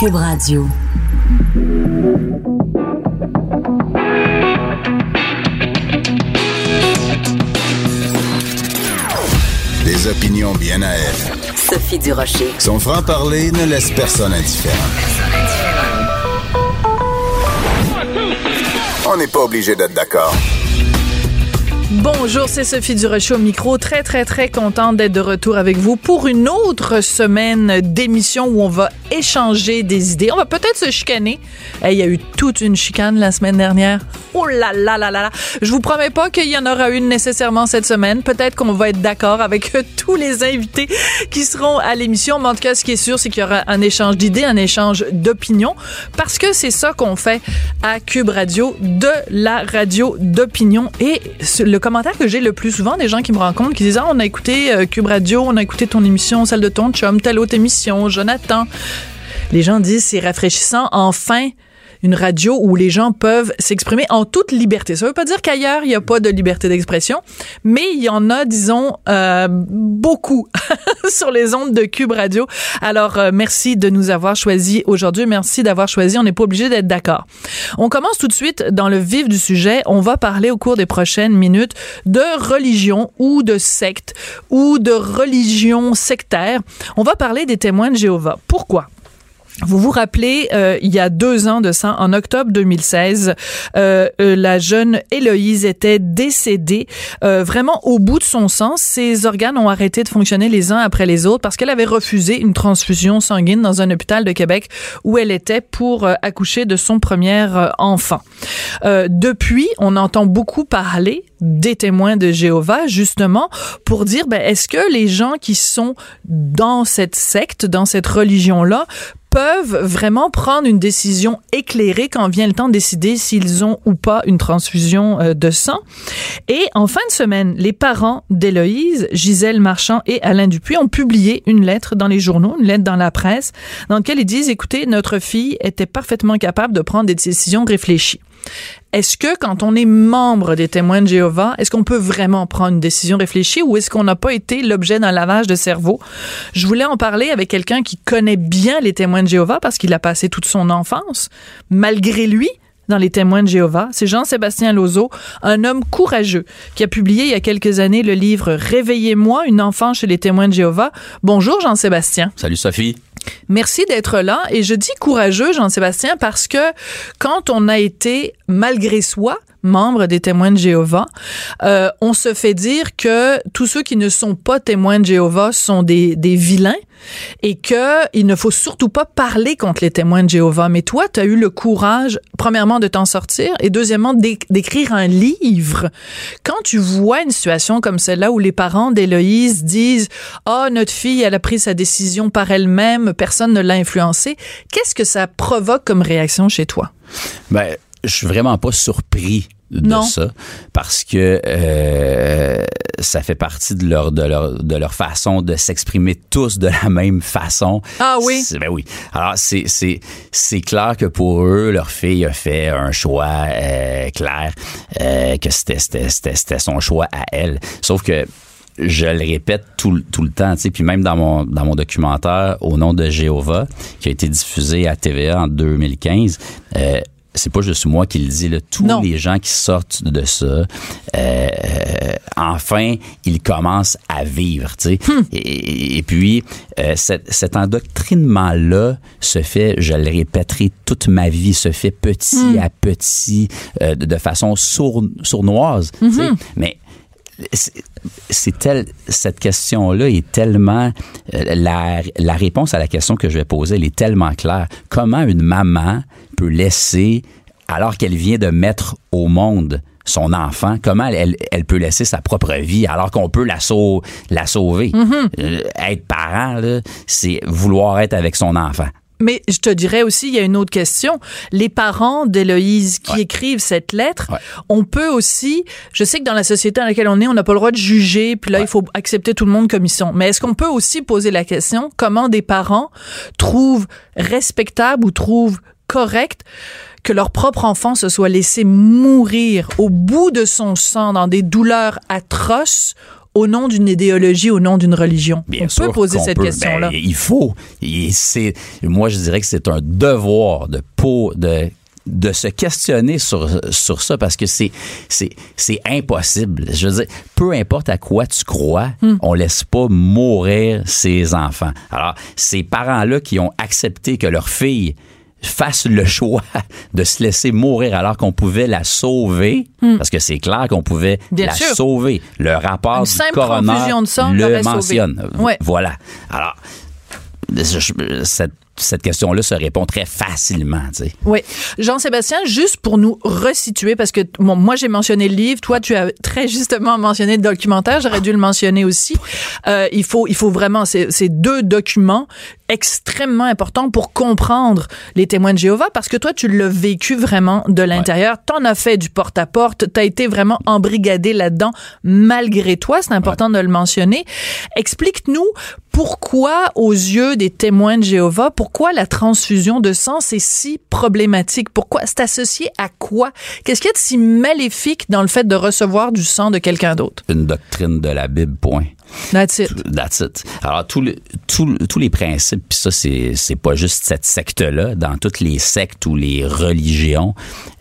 Cube Radio. Des opinions bien à elle. Sophie Durocher. Son franc-parler ne laisse personne indifférent. On n'est pas obligé d'être d'accord. Bonjour, c'est Sophie Durocher au micro. Très, très, très contente d'être de retour avec vous pour une autre semaine d'émission où on va échanger des idées. On va peut-être se chicaner. Eh, Il y a eu toute une chicane la semaine dernière. Oh là là là là là. Je vous promets pas qu'il y en aura une nécessairement cette semaine. Peut-être qu'on va être d'accord avec tous les invités qui seront à l'émission. Mais en tout cas, ce qui est sûr, c'est qu'il y aura un échange d'idées, un échange d'opinions. Parce que c'est ça qu'on fait à Cube Radio, de la radio d'opinion. Et ce- le commentaire que j'ai le plus souvent des gens qui me rencontrent, qui disent Ah, on a écouté euh, Cube Radio, on a écouté ton émission, celle de ton chum, telle autre émission, Jonathan. Les gens disent c'est rafraîchissant, enfin une radio où les gens peuvent s'exprimer en toute liberté. Ça veut pas dire qu'ailleurs il n'y a pas de liberté d'expression, mais il y en a, disons, euh, beaucoup sur les ondes de Cube Radio. Alors euh, merci de nous avoir choisis aujourd'hui. Merci d'avoir choisi. On n'est pas obligé d'être d'accord. On commence tout de suite dans le vif du sujet. On va parler au cours des prochaines minutes de religion ou de secte ou de religion sectaire. On va parler des témoins de Jéhovah. Pourquoi? Vous vous rappelez, euh, il y a deux ans de ça, en octobre 2016, euh, euh, la jeune Héloïse était décédée euh, vraiment au bout de son sens. Ses organes ont arrêté de fonctionner les uns après les autres parce qu'elle avait refusé une transfusion sanguine dans un hôpital de Québec où elle était pour euh, accoucher de son premier enfant. Depuis, on entend beaucoup parler des témoins de Jéhovah, justement, pour dire, ben, est-ce que les gens qui sont dans cette secte, dans cette religion-là, peuvent vraiment prendre une décision éclairée quand vient le temps de décider s'ils ont ou pas une transfusion euh, de sang. Et en fin de semaine, les parents d'Héloïse, Gisèle Marchand et Alain Dupuis ont publié une lettre dans les journaux, une lettre dans la presse, dans laquelle ils disent, écoutez, notre fille était parfaitement capable de prendre des décisions réfléchies. Est-ce que quand on est membre des témoins de Jéhovah, est-ce qu'on peut vraiment prendre une décision réfléchie ou est-ce qu'on n'a pas été l'objet d'un lavage de cerveau? Je voulais en parler avec quelqu'un qui connaît bien les témoins de Jéhovah parce qu'il a passé toute son enfance, malgré lui, dans les témoins de Jéhovah. C'est Jean-Sébastien Lozo, un homme courageux, qui a publié il y a quelques années le livre Réveillez-moi, une enfant chez les témoins de Jéhovah. Bonjour Jean-Sébastien. Salut Sophie. Merci d'être là. Et je dis courageux, Jean-Sébastien, parce que quand on a été, malgré soi, membre des témoins de Jéhovah, euh, on se fait dire que tous ceux qui ne sont pas témoins de Jéhovah sont des, des vilains et que il ne faut surtout pas parler contre les témoins de Jéhovah. Mais toi, tu as eu le courage, premièrement, de t'en sortir et deuxièmement, d'é- d'écrire un livre. Quand tu vois une situation comme celle-là où les parents d'Héloïse disent « Ah, notre fille, elle a pris sa décision par elle-même, personne ne l'a influencée », qu'est-ce que ça provoque comme réaction chez toi? Ben, je suis vraiment pas surpris de Non. ça parce que euh, ça fait partie de leur de leur de leur façon de s'exprimer tous de la même façon. Ah oui? C'est- Ben oui. Alors c'est c'est c'est clair que pour eux leur fille a fait un choix euh, clair euh, que c'était c'était c'était c'était son choix à elle. Sauf que je le répète tout, le- tout le temps, tu sais, puis même dans mon dans mon documentaire au nom de Jéhovah qui a été diffusé à TVA en 2015, euh, c'est pas juste moi qui le dis, là, tous Non. les gens qui sortent de ça, euh, enfin, ils commencent à vivre, tu sais. Et, et puis, euh, cet, cet endoctrinement-là se fait, je le répéterai toute ma vie, se fait petit à petit, euh, de, de façon sourd- sournoise, tu sais. Mais c'est- tel, cette question-là est tellement euh, la, la réponse à la question que je vais poser, elle est tellement claire. Comment une maman peut laisser, alors qu'elle vient de mettre au monde son enfant, comment elle, elle, peut laisser sa propre vie alors qu'on peut la, sau- la sauver? Mm-hmm. Euh, être parent, c'est vouloir être avec son enfant. Mais je te dirais aussi, il y a une autre question. Les parents d'Héloïse qui Ouais. écrivent cette lettre, Ouais. on peut aussi, je sais que dans la société dans laquelle on est, on n'a pas le droit de juger, puis là, il faut accepter tout le monde comme ils sont. Mais est-ce qu'on peut aussi poser la question, comment des parents trouvent respectable ou trouvent correct que leur propre enfant se soit laissé mourir au bout de son sang dans des douleurs atroces au nom d'une idéologie, au nom d'une religion? Bien on sûr peut poser cette question-là. Ben, il faut. Et c'est, moi, je dirais que c'est un devoir de de de se questionner sur, sur ça parce que c'est, c'est, c'est impossible. Je veux dire, peu importe à quoi tu crois, Hmm. on laisse pas mourir ses enfants. Alors, ces parents-là qui ont accepté que leur fille fasse le choix de se laisser mourir alors qu'on pouvait la sauver, parce que c'est clair qu'on pouvait Hmm. Bien la sûr. sauver. Le rapport Une du coroner de sang le sauvé. Ouais. Voilà. Alors, cette, cette question-là se répond très facilement, tu sais. Oui. Jean-Sébastien, juste pour nous resituer, parce que bon, moi j'ai mentionné le livre, toi tu as très justement mentionné le documentaire, j'aurais dû le mentionner aussi. Euh, il faut, il faut vraiment ces, ces deux documents extrêmement importants pour comprendre les témoins de Jéhovah, parce que toi tu l'as vécu vraiment de l'intérieur, t'en as fait du porte-à-porte, t'as été vraiment embrigadé là-dedans malgré toi, c'est important de le mentionner. Explique-nous pourquoi aux yeux des témoins de Jéhovah, pourquoi la transfusion de sang c'est si problématique? Pourquoi c'est associé à quoi? Qu'est-ce qu'il y a de si maléfique dans le fait de recevoir du sang de quelqu'un d'autre? Une doctrine de la Bible, point. That's it. That's it. Alors, tous les, tous, tous les principes, puis ça, c'est, pas juste cette secte-là. Dans toutes les sectes ou les religions,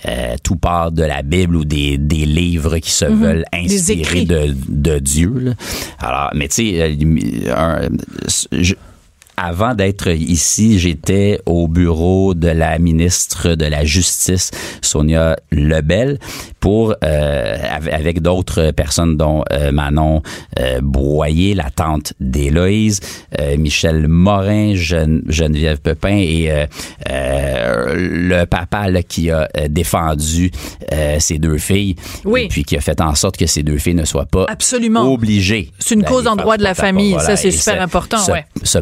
euh, tout part de la Bible ou des, des livres qui se veulent inspirer écrits. de, de Dieu. là. Alors, mais tu sais, euh, avant d'être ici, j'étais au bureau de la ministre de la Justice, Sonia Lebel, pour euh, av- avec d'autres personnes dont euh, Manon euh, Boyer, la tante d'Héloïse, euh, Michel Morin, Gene- Geneviève Pepin et euh, euh, le papa là, qui a défendu euh, ses deux filles, Oui. et puis qui a fait en sorte que ces deux filles ne soient pas Absolument. obligées. C'est une cause en droit de la famille. Ça, c'est super important, ce- ouais. ce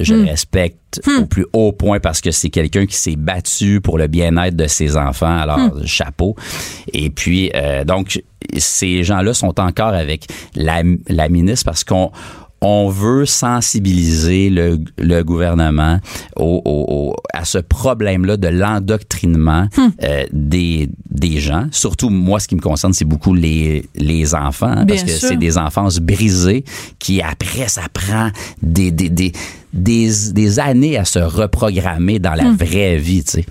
je Hmm. le respecte au plus haut point parce que c'est quelqu'un qui s'est battu pour le bien-être de ses enfants. Alors, Hmm. chapeau. Et puis, euh, donc, ces gens-là sont encore avec la, la ministre parce qu'on on veut sensibiliser le, le gouvernement au, au- au- à ce problème-là de l'endoctrinement Hmm. euh, des, des gens. Surtout, moi, ce qui me concerne, c'est beaucoup les, les enfants, hein, parce Bien que c'est des enfances brisées qui, après, ça prend des, des, des, des, des années à se reprogrammer dans la Hmm. vraie vie, tu sais.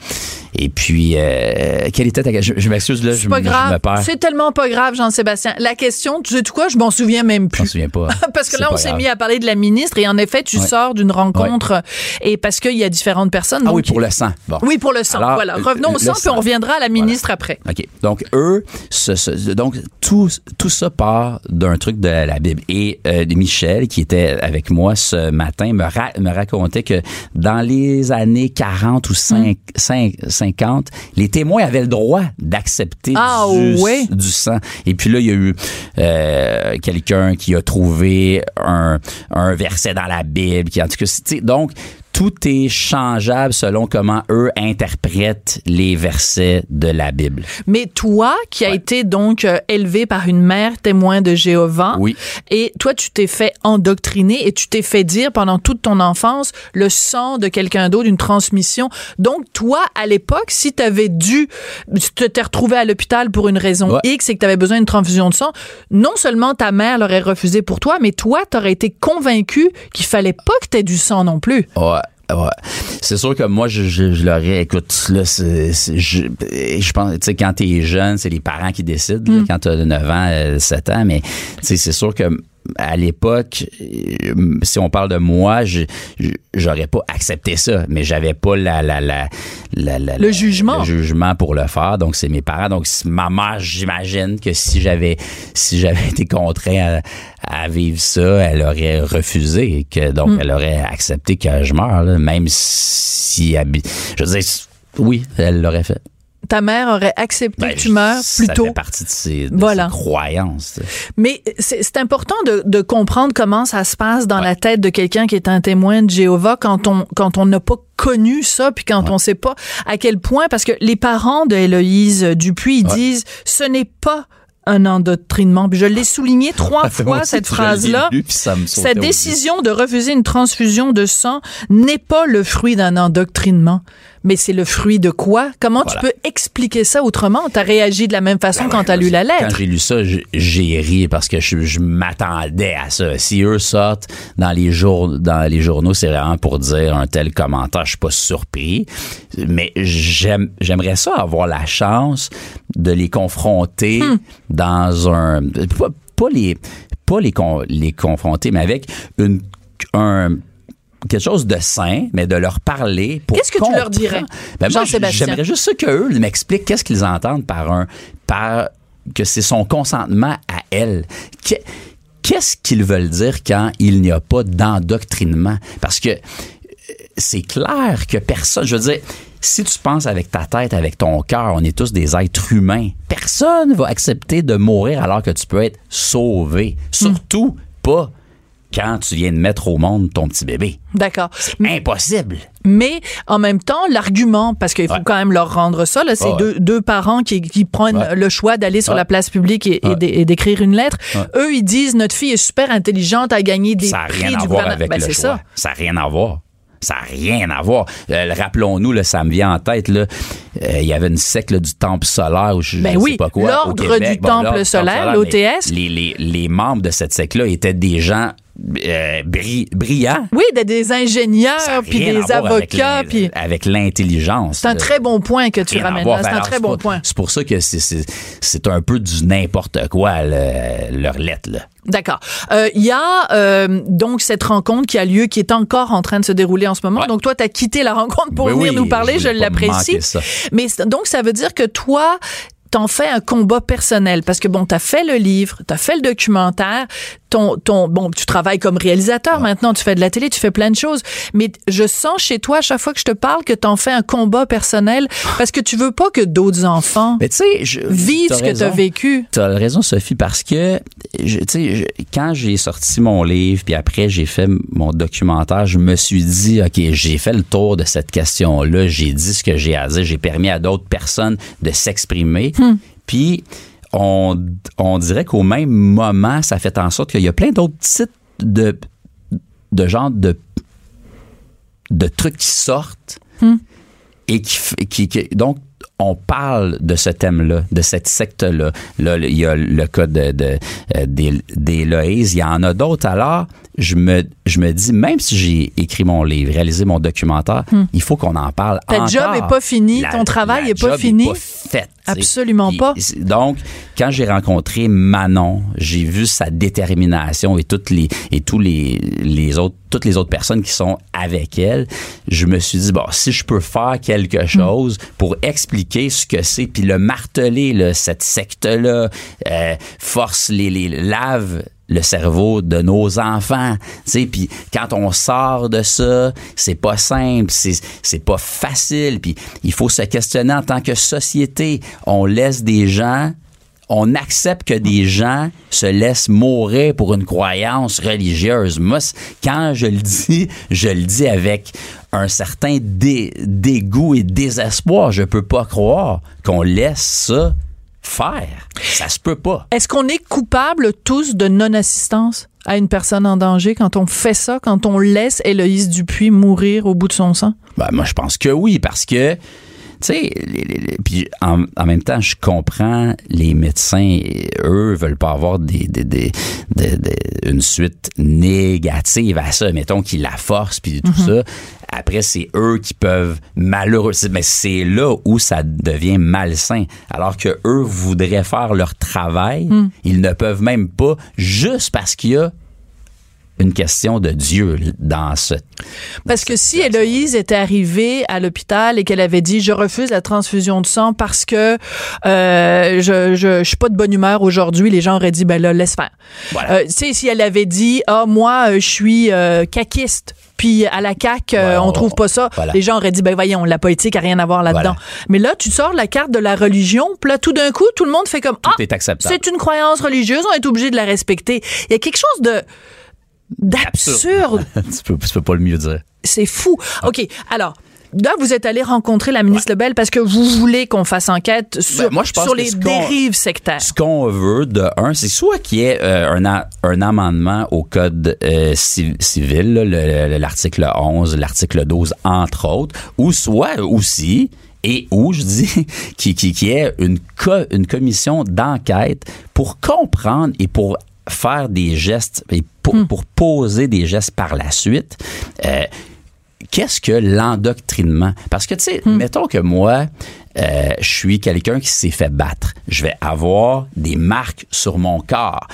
Et puis, euh, quelle était ta question? Je, je m'excuse, là, je, pas me- je grave. me perds. C'est tellement pas grave, Jean-Sébastien. La question, tu sais tout quoi, je m'en souviens même Je m'en plus. souviens pas. Parce que là, on s'est mis à parler de la ministre et en effet, tu Ouais. sors d'une rencontre et parce qu'il y a différentes personnes. Ah oui, pour le sang. Bon. Oui, pour le sang. Alors, voilà. Revenons au le sang, puis sang. on reviendra à la ministre après. OK. Donc, eux, ce- ce- donc, tout, tout ça part d'un truc de la Bible. Et euh, Michel, qui était avec moi ce matin, me, ra- me racontait que dans les années 40 ou 5, 5 50, les témoins avaient le droit d'accepter Ah, du, ouais? du sang. Et puis là, il y a eu euh, quelqu'un qui a trouvé un, un verset dans la Bible. Qui, en tout cas, donc, tout est changeable selon comment eux interprètent les versets de la Bible. Mais toi, qui as été donc euh, élevé par une mère témoin de Jéhovah, Oui. et toi, tu t'es fait endoctriner et tu t'es fait dire pendant toute ton enfance le sang de quelqu'un d'autre, une transmission. Donc, toi, à l'époque, si tu avais dû, tu te- t'es retrouvé à l'hôpital pour une raison Ouais. X et que tu avais besoin d'une transfusion de sang, non seulement ta mère l'aurait refusé pour toi, mais toi, t'aurais été convaincu qu'il fallait pas que t'aies du sang non plus. Ouais. Ouais. C'est sûr que moi, je, je, je l'aurais, écoute, là, c'est, c'est- je, je pense, tu sais, quand t'es jeune, c'est les parents qui décident, là, quand t'as 9 ans, euh, 7 ans, mais, tu sais, c'est sûr que à l'époque, euh, si on parle de moi, je- je- j'aurais pas accepté ça, mais j'avais pas la, la, la, la- Le jugement. le jugement pour le faire. Donc c'est mes parents. Donc ma mère, j'imagine que si j'avais si j'avais été contraint à, à vivre ça, elle aurait refusé que donc Hmm. elle aurait accepté que je meure, là, même si je veux dire oui, elle l'aurait fait. ta mère aurait accepté Ben, que tu meurs ça plus tôt. fait partie de ses, de Voilà. ses croyances. Mais c'est c'est important de, de comprendre comment ça se passe dans Ouais. la tête de quelqu'un qui est un témoin de Jéhovah quand on quand on n'a pas connu ça puis quand on sait pas à quel point parce que les parents de Héloïse Dupuis ils Ouais. disent ce n'est pas un endoctrinement. Puis je l'ai souligné trois Moi fois cette phrase-là. yeux. décision de refuser une transfusion de sang n'est pas le fruit d'un endoctrinement. Mais c'est le fruit de quoi? Comment tu peux expliquer ça autrement? T'as réagi de la même façon quand t'as lu la Quand lettre. j'ai lu ça, j'ai ri parce que je, je m'attendais à ça. Si eux sortent dans les jour, dans les journaux, c'est vraiment pour dire un tel commentaire. Je suis pas surpris, mais j'aime, j'aimerais ça avoir la chance de les confronter Hmm. dans un, pas, pas les, pas les, con- les confronter, mais avec une, un quelque chose de sain, mais de leur parler pour Qu'est-ce que tu leur dirais, Ben j'aimerais juste qu'eux m'expliquent qu'est-ce qu'ils entendent par un par que c'est son consentement à elle. Que- Qu'est-ce qu'ils veulent dire quand il n'y a pas d'endoctrinement? Parce que euh, c'est clair que personne, je veux dire, si tu penses avec ta tête, avec ton cœur, on est tous des êtres humains. Personne va accepter de mourir alors que tu peux être sauvé. Surtout pas quand tu viens de mettre au monde ton petit bébé. D'accord. Impossible. Mais en même temps, l'argument, parce qu'il faut Ouais. quand même leur rendre ça, là, c'est Ouais. deux, deux parents qui, qui prennent Ouais. le choix d'aller sur la place publique et, d'écrire une lettre. Eux, ils disent notre fille est super intelligente, a gagné des ça n'a prix rien du à voir avec Ben, le choix. ça. Ça n'a rien à voir. Ça n'a rien à voir. Euh, Rappelons-nous, ça me vient en tête, euh, il y avait une secte là, du Temple solaire ou je, Ben je oui, sais pas quoi. l'Ordre du Temple solaire, l'OTS. Les, les, les membres de cette secte-là étaient des gens euh, bri- brillants. Oui, des, ingénieurs, puis des avocats, avec l'intelligence. c'est un très bon point que tu ramènes. C'est Ben un très bon point. C'est pour ça que c'est- c'est c'est un peu du n'importe quoi, le- leur lettre. Là. D'accord. Euh, Il y a euh, donc cette rencontre qui a lieu, qui est encore en train de se dérouler en ce moment. Ouais. Donc toi, tu as quitté la rencontre pour Oui, venir oui, nous parler, je je l'apprécie. Mais donc ça veut dire que toi, t'en fais un combat personnel parce que bon, t'as fait le livre, t'as fait le documentaire, ton ton bon, tu travailles comme réalisateur maintenant, tu fais de la télé, tu fais plein de choses, mais je sens chez toi à chaque fois que je te parle que t'en fais un combat personnel parce que tu veux pas que d'autres enfants Mais tu sais, je- vivent ce que t'as vécu. T'as raison, Sophie, parce que, tu sais, quand j'ai sorti mon livre, puis après j'ai fait mon documentaire, je me suis dit, OK, j'ai fait le tour de cette question-là, j'ai dit ce que j'ai à dire, j'ai permis à d'autres personnes de s'exprimer. Puis, on, on dirait qu'au même moment, ça fait en sorte qu'il y a plein d'autres sites de, de genre de, de trucs qui sortent et qui, f- qui, qui- donc on parle de ce thème-là, de cette secte-là. Là, il y a le cas de, de euh, des, des Loïs, il y en a d'autres. Alors, je me, je me dis, même si j'ai écrit mon livre, réalisé mon documentaire, il faut qu'on en parle Hmm. Ta encore. job est pas fini, ton travail la est pas job fini. pas sais. Absolument pas. Donc, quand j'ai rencontré Manon, j'ai vu sa détermination et toutes les et tous les, les autres toutes les autres personnes qui sont avec elle, je me suis dit bon, si je peux faire quelque chose pour expliquer ce que c'est puis le marteler là, cette secte là force les, les lave le cerveau de nos enfants, puis quand on sort de ça, c'est pas simple, c'est pas facile, puis il faut se questionner en tant que société. On laisse des gens on accepte que des gens se laissent mourir pour une croyance religieuse. Moi, quand je le dis, je le dis avec un certain dé- dégoût et désespoir. Je peux pas croire qu'on laisse ça faire. Ça se peut pas. Est-ce qu'on est coupable tous de non-assistance à une personne en danger quand on fait ça, quand on laisse Héloïse Dupuis mourir au bout de son sang? Ben, moi, je pense que oui, parce que, sais, puis en, en même temps, je comprends les médecins, eux, veulent pas avoir des, des, des, une suite négative à ça. Mettons qu'ils la forcent, puis tout ça. Après, c'est eux qui peuvent malheureux. c'est- Mais c'est là où ça devient malsain. Alors que eux voudraient faire leur travail, ils ne peuvent même pas juste parce qu'il y a une question de Dieu dans ce. Parce que si Héloïse était arrivée à l'hôpital et qu'elle avait dit je refuse la transfusion de sang parce que euh, je, je, je suis pas de bonne humeur aujourd'hui, les gens auraient dit ben là laisse faire. Voilà. Euh, tu sais si elle avait dit ah moi euh, je suis euh, caquiste puis à la CAQ, Ouais, on on- trouve pas ça. voilà. Les gens auraient dit, ben voyons, la politique a rien à voir là-dedans. Voilà. Mais là, tu sors la carte de la religion, puis là, tout d'un coup, tout le monde fait comme, ah, est acceptable. c'est une croyance religieuse, on est obligé de la respecter. Il y a quelque chose de d'absurde. tu, peux, tu peux pas le mieux dire. C'est fou. OK, alors... Là, vous êtes allé rencontrer la ministre Lebel parce que vous voulez qu'on fasse enquête sur, Ben, moi, je pense sur que les dérives sectaires. Ce qu'on veut de un, c'est soit qu'il y ait euh, un, a- un amendement au code euh, ci- civil, l'article 11, l'article 12, entre autres, ou soit aussi et où je dis qui qui qui est une co- une commission d'enquête pour comprendre et pour faire des gestes et pour, pour poser des gestes par la suite. Euh, qu'est-ce que l'endoctrinement? Parce que, tu sais, mettons que moi, euh, je suis quelqu'un qui s'est fait battre. Je vais avoir des marques sur mon corps.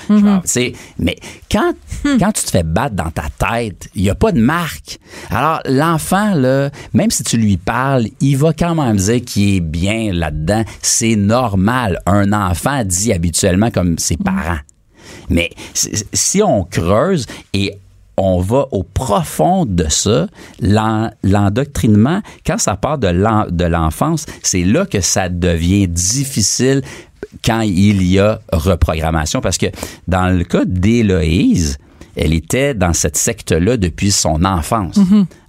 Sais, mais quand, quand tu te fais battre dans ta tête, il n'y a pas de marque. Alors, l'enfant, là, même si tu lui parles, il va quand même dire qu'il est bien là-dedans. C'est normal. Un enfant dit habituellement comme ses parents. Mais si- on creuse et on va au profond de ça, l'en- l'endoctrinement, quand ça part de l'en- de l'enfance, c'est là que ça devient difficile quand il y a reprogrammation. Parce que dans le cas d'Héloïse, elle était dans cette secte-là depuis son enfance.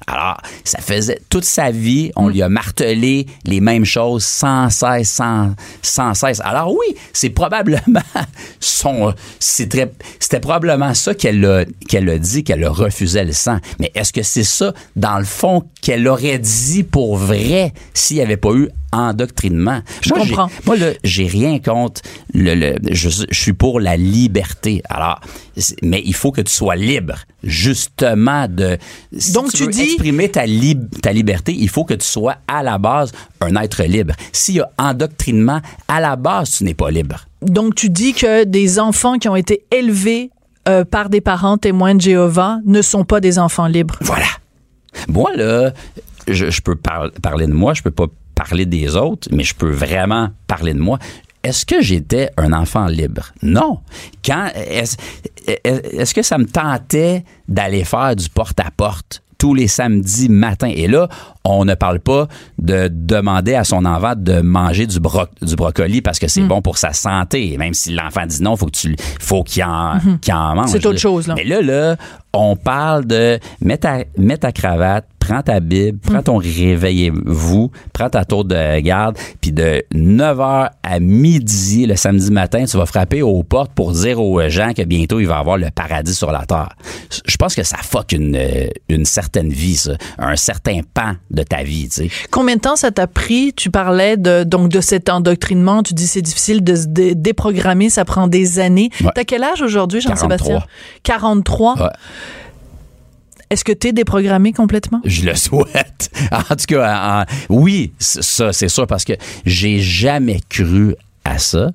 Alors, ça faisait toute sa vie, on lui a martelé les mêmes choses sans cesse, sans, sans cesse. Alors oui, c'est probablement son, c'est très- c'était probablement ça qu'elle a, qu'elle a dit, qu'elle refusait le sang. Mais est-ce que c'est ça, dans le fond, qu'elle aurait dit pour vrai s'il n'y avait pas eu endoctrinement? Je Moi, comprends. moi, là, j'ai rien contre le, le- je, je suis pour la liberté. Alors, mais il faut que tu sois libre, justement, de. Si Donc, tu, dis- exprimer ta, lib- ta liberté, il faut que tu sois à la base un être libre. S'il y a endoctrinement, à la base, tu n'es pas libre. Donc, tu dis que des enfants qui ont été élevés euh, par des parents témoins de Jéhovah ne sont pas des enfants libres. Voilà. Moi, là, je, je peux par- parler de moi, je peux pas parler des autres, mais je peux vraiment parler de moi. Est-ce que j'étais un enfant libre? Non. Quand est-ce, est-ce que ça me tentait d'aller faire du porte-à-porte? Tous les samedis matins? Et là, on ne parle pas de demander à son enfant de manger du, bro- du brocoli parce que c'est Hmm. bon pour sa santé. Même si l'enfant dit non, faut que tu, faut qu'il en, qu'il en mange. C'est autre chose, là. Mais là, là, on parle de mets ta, mets ta cravate, prends ta Bible, prends ton réveillez-vous, prends ta tour de garde, puis de 9h à midi le samedi matin, tu vas frapper aux portes pour dire aux gens que bientôt il va y avoir le paradis sur la terre. Je pense que ça fuck une, euh, une certaine vie, ça, un certain pan de ta vie, tu sais. Combien de temps ça t'a pris? Tu parlais de, donc, de cet endoctrinement. Tu dis c'est difficile de se dé- déprogrammer, ça prend des années. Ouais. T'as quel âge aujourd'hui, Jean-Sébastien? 43. 43. Ouais. Est-ce que t'es déprogrammé complètement? Je le souhaite. En tout cas, oui, ça, c'est sûr, parce que j'ai jamais cru à ça.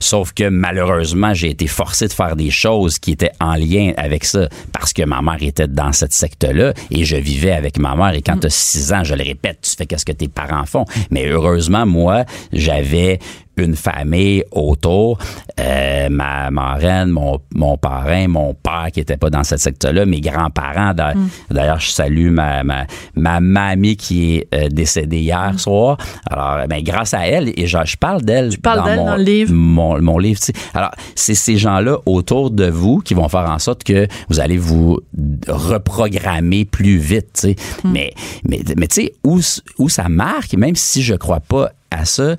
Sauf que malheureusement, j'ai été forcé de faire des choses qui étaient en lien avec ça parce que ma mère était dans cette secte-là et je vivais avec ma mère. Et quand tu as six ans, je le répète, tu fais qu'est-ce que tes parents font. Mais heureusement, moi, j'avais une famille autour, euh, ma marraine, mon, mon parrain, mon père qui était pas dans cette secte-là, mes grands-parents. D'a- D'ailleurs, je salue ma, ma, ma mamie qui est euh, décédée hier soir. Alors, ben, grâce à elle, et je, je parle d'elle mon, dans le livre? Mon, mon livre, tu. Alors, c'est ces gens-là autour de vous qui vont faire en sorte que vous allez vous reprogrammer plus vite, tu sais. Mais, mais, mais tu sais, où, où ça marque, même si je crois pas à ça,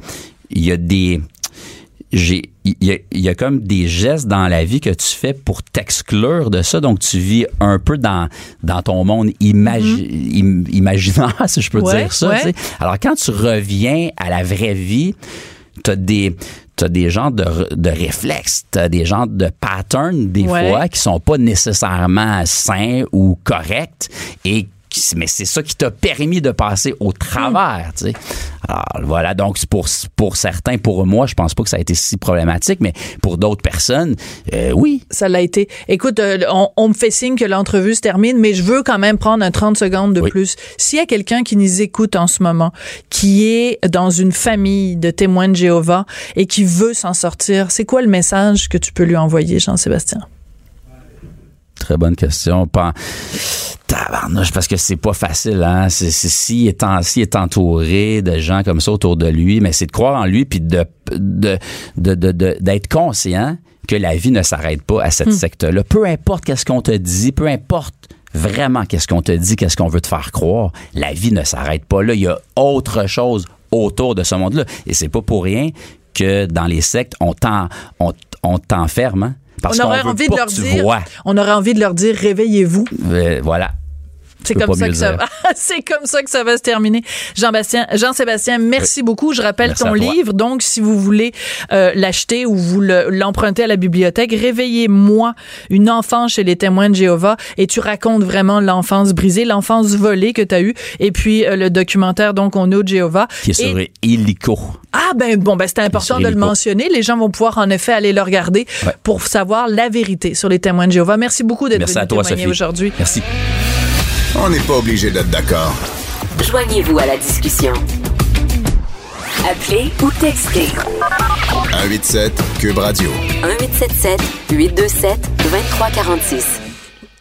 il y a des j'ai il y, a, il y a comme des gestes dans la vie que tu fais pour t'exclure de ça donc tu vis un peu dans dans ton monde imagi- im- imaginaire si je peux Ouais, dire ça ouais. tu alors quand tu reviens à la vraie vie t'as des t'as des genres de, de réflexes, t'as des genres de patterns des Ouais. fois qui sont pas nécessairement sains ou corrects et mais c'est ça qui t'a permis de passer au travers, tu sais. Alors voilà, donc pour pour certains, pour moi, je pense pas que ça a été si problématique, mais pour d'autres personnes, euh, oui. Ça l'a été. Écoute, euh, on, on, me fait signe que l'entrevue se termine, mais je veux quand même prendre un 30 secondes de plus. S'il y a quelqu'un qui nous écoute en ce moment, qui est dans une famille de témoins de Jéhovah et qui veut s'en sortir, c'est quoi le message que tu peux lui envoyer, Jean-Sébastien? Très bonne question. Pas tabarnouche, parce que c'est pas facile, hein. C'est, s'il est, est entouré de gens comme ça autour de lui, mais c'est de croire en lui puis de, de, de, de, d'être conscient que la vie ne s'arrête pas à cette hmm. secte-là. Peu importe qu'est-ce qu'on te dit, peu importe vraiment qu'est-ce qu'on te dit, qu'est-ce qu'on veut te faire croire, la vie ne s'arrête pas là. Il y a autre chose autour de ce monde-là. Et c'est pas pour rien que dans les sectes, on, t'en, on, on t'enferme, hein on aurait envie de leur dire, on aurait envie de leur dire réveillez-vous. Euh, voilà. C'est comme ça que ça va. c'est comme ça que ça va se terminer. Jean-Bastien, Jean-Sébastien, merci beaucoup. Je rappelle ton livre. Donc, si vous voulez euh, l'acheter ou vous l'emprunter à la bibliothèque, réveillez-moi une enfance chez les témoins de Jéhovah et tu racontes vraiment l'enfance brisée, l'enfance volée que tu as eue et puis euh, le documentaire donc on est de Jéhovah qui est sur Illico. Ah ben bon ben c'est important de le mentionner. Les gens vont pouvoir en effet aller le regarder pour savoir la vérité sur les témoins de Jéhovah. Merci beaucoup d'être venu témoigner aujourd'hui. Merci. On n'est pas obligé d'être d'accord. Joignez-vous à la discussion. Appelez ou textez. 187 Cube Radio. 1877 827 2346.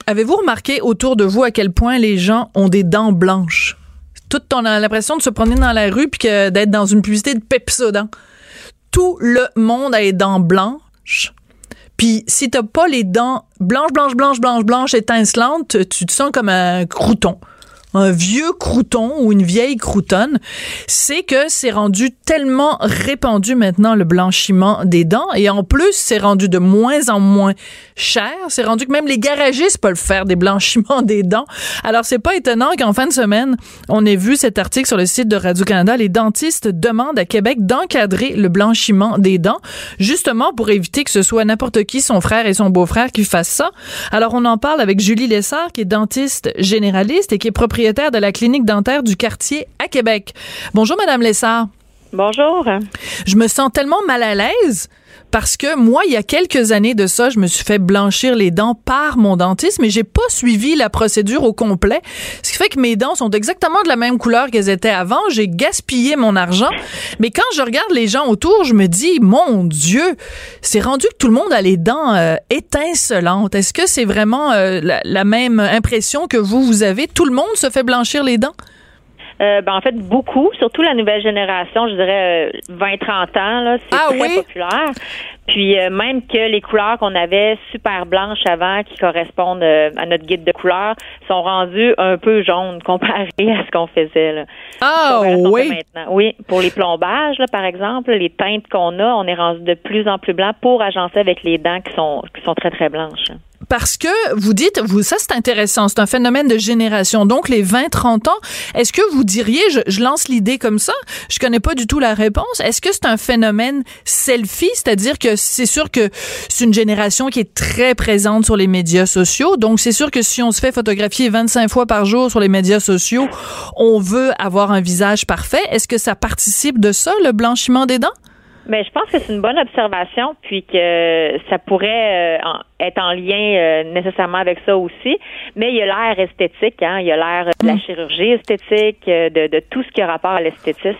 Avez-vous remarqué autour de vous à quel point les gens ont des dents blanches? Tout on a l'impression de se promener dans la rue puis d'être dans une publicité de Pepsodent. Tout le monde a les dents blanches. Puis si t'as pas les dents blanches, blanches, blanches, blanches, blanches, étincelantes, tu te sens comme un crouton un vieux crouton ou une vieille croutonne, c'est que c'est rendu tellement répandu maintenant le blanchiment des dents et en plus c'est rendu de moins en moins cher. C'est rendu que même les garagistes peuvent faire des blanchiments des dents. Alors c'est pas étonnant qu'en fin de semaine on ait vu cet article sur le site de Radio Canada. Les dentistes demandent à Québec d'encadrer le blanchiment des dents, justement pour éviter que ce soit n'importe qui, son frère et son beau-frère, qui fassent ça. Alors on en parle avec Julie Lessard qui est dentiste généraliste et qui est propriétaire de la clinique dentaire du quartier à Québec. Bonjour, Madame Lessard. Bonjour. Je me sens tellement mal à l'aise parce que moi, il y a quelques années de ça, je me suis fait blanchir les dents par mon dentiste, mais j'ai pas suivi la procédure au complet. Ce qui fait que mes dents sont exactement de la même couleur qu'elles étaient avant. J'ai gaspillé mon argent. Mais quand je regarde les gens autour, je me dis, mon Dieu, c'est rendu que tout le monde a les dents euh, étincelantes. Est-ce que c'est vraiment euh, la même impression que vous, vous avez? Tout le monde se fait blanchir les dents? Euh, ben, en fait, beaucoup, surtout la nouvelle génération, je dirais 20-30 euh, ans, là, c'est ah très populaire. Puis euh, même que les couleurs qu'on avait super blanches avant, qui correspondent à notre guide de couleurs, sont rendues un peu jaunes comparé à ce qu'on faisait. Là. Ah oui. Oui, pour les plombages, là, par exemple, les teintes qu'on a, on est rendu de plus en plus blanc pour agencer avec les dents qui sont qui sont très très blanches parce que vous dites, vous, ça c'est intéressant, c'est un phénomène de génération. Donc les 20-30 ans, est-ce que vous diriez, je, lance l'idée comme ça, je connais pas du tout la réponse, est-ce que c'est un phénomène selfie, c'est-à-dire que c'est sûr que c'est une génération qui est très présente sur les médias sociaux, donc c'est sûr que si on se fait photographier 25 fois par jour sur les médias sociaux, on veut avoir un visage parfait. Est-ce que ça participe de ça, le blanchiment des dents? Mais je pense que c'est une bonne observation, puis que ça pourrait euh, être en lien euh, nécessairement avec ça aussi. Mais il y a l'air esthétique, hein, il y a l'air de la mm. chirurgie esthétique, euh, de, de tout ce qui a rapport à l'esthétisme.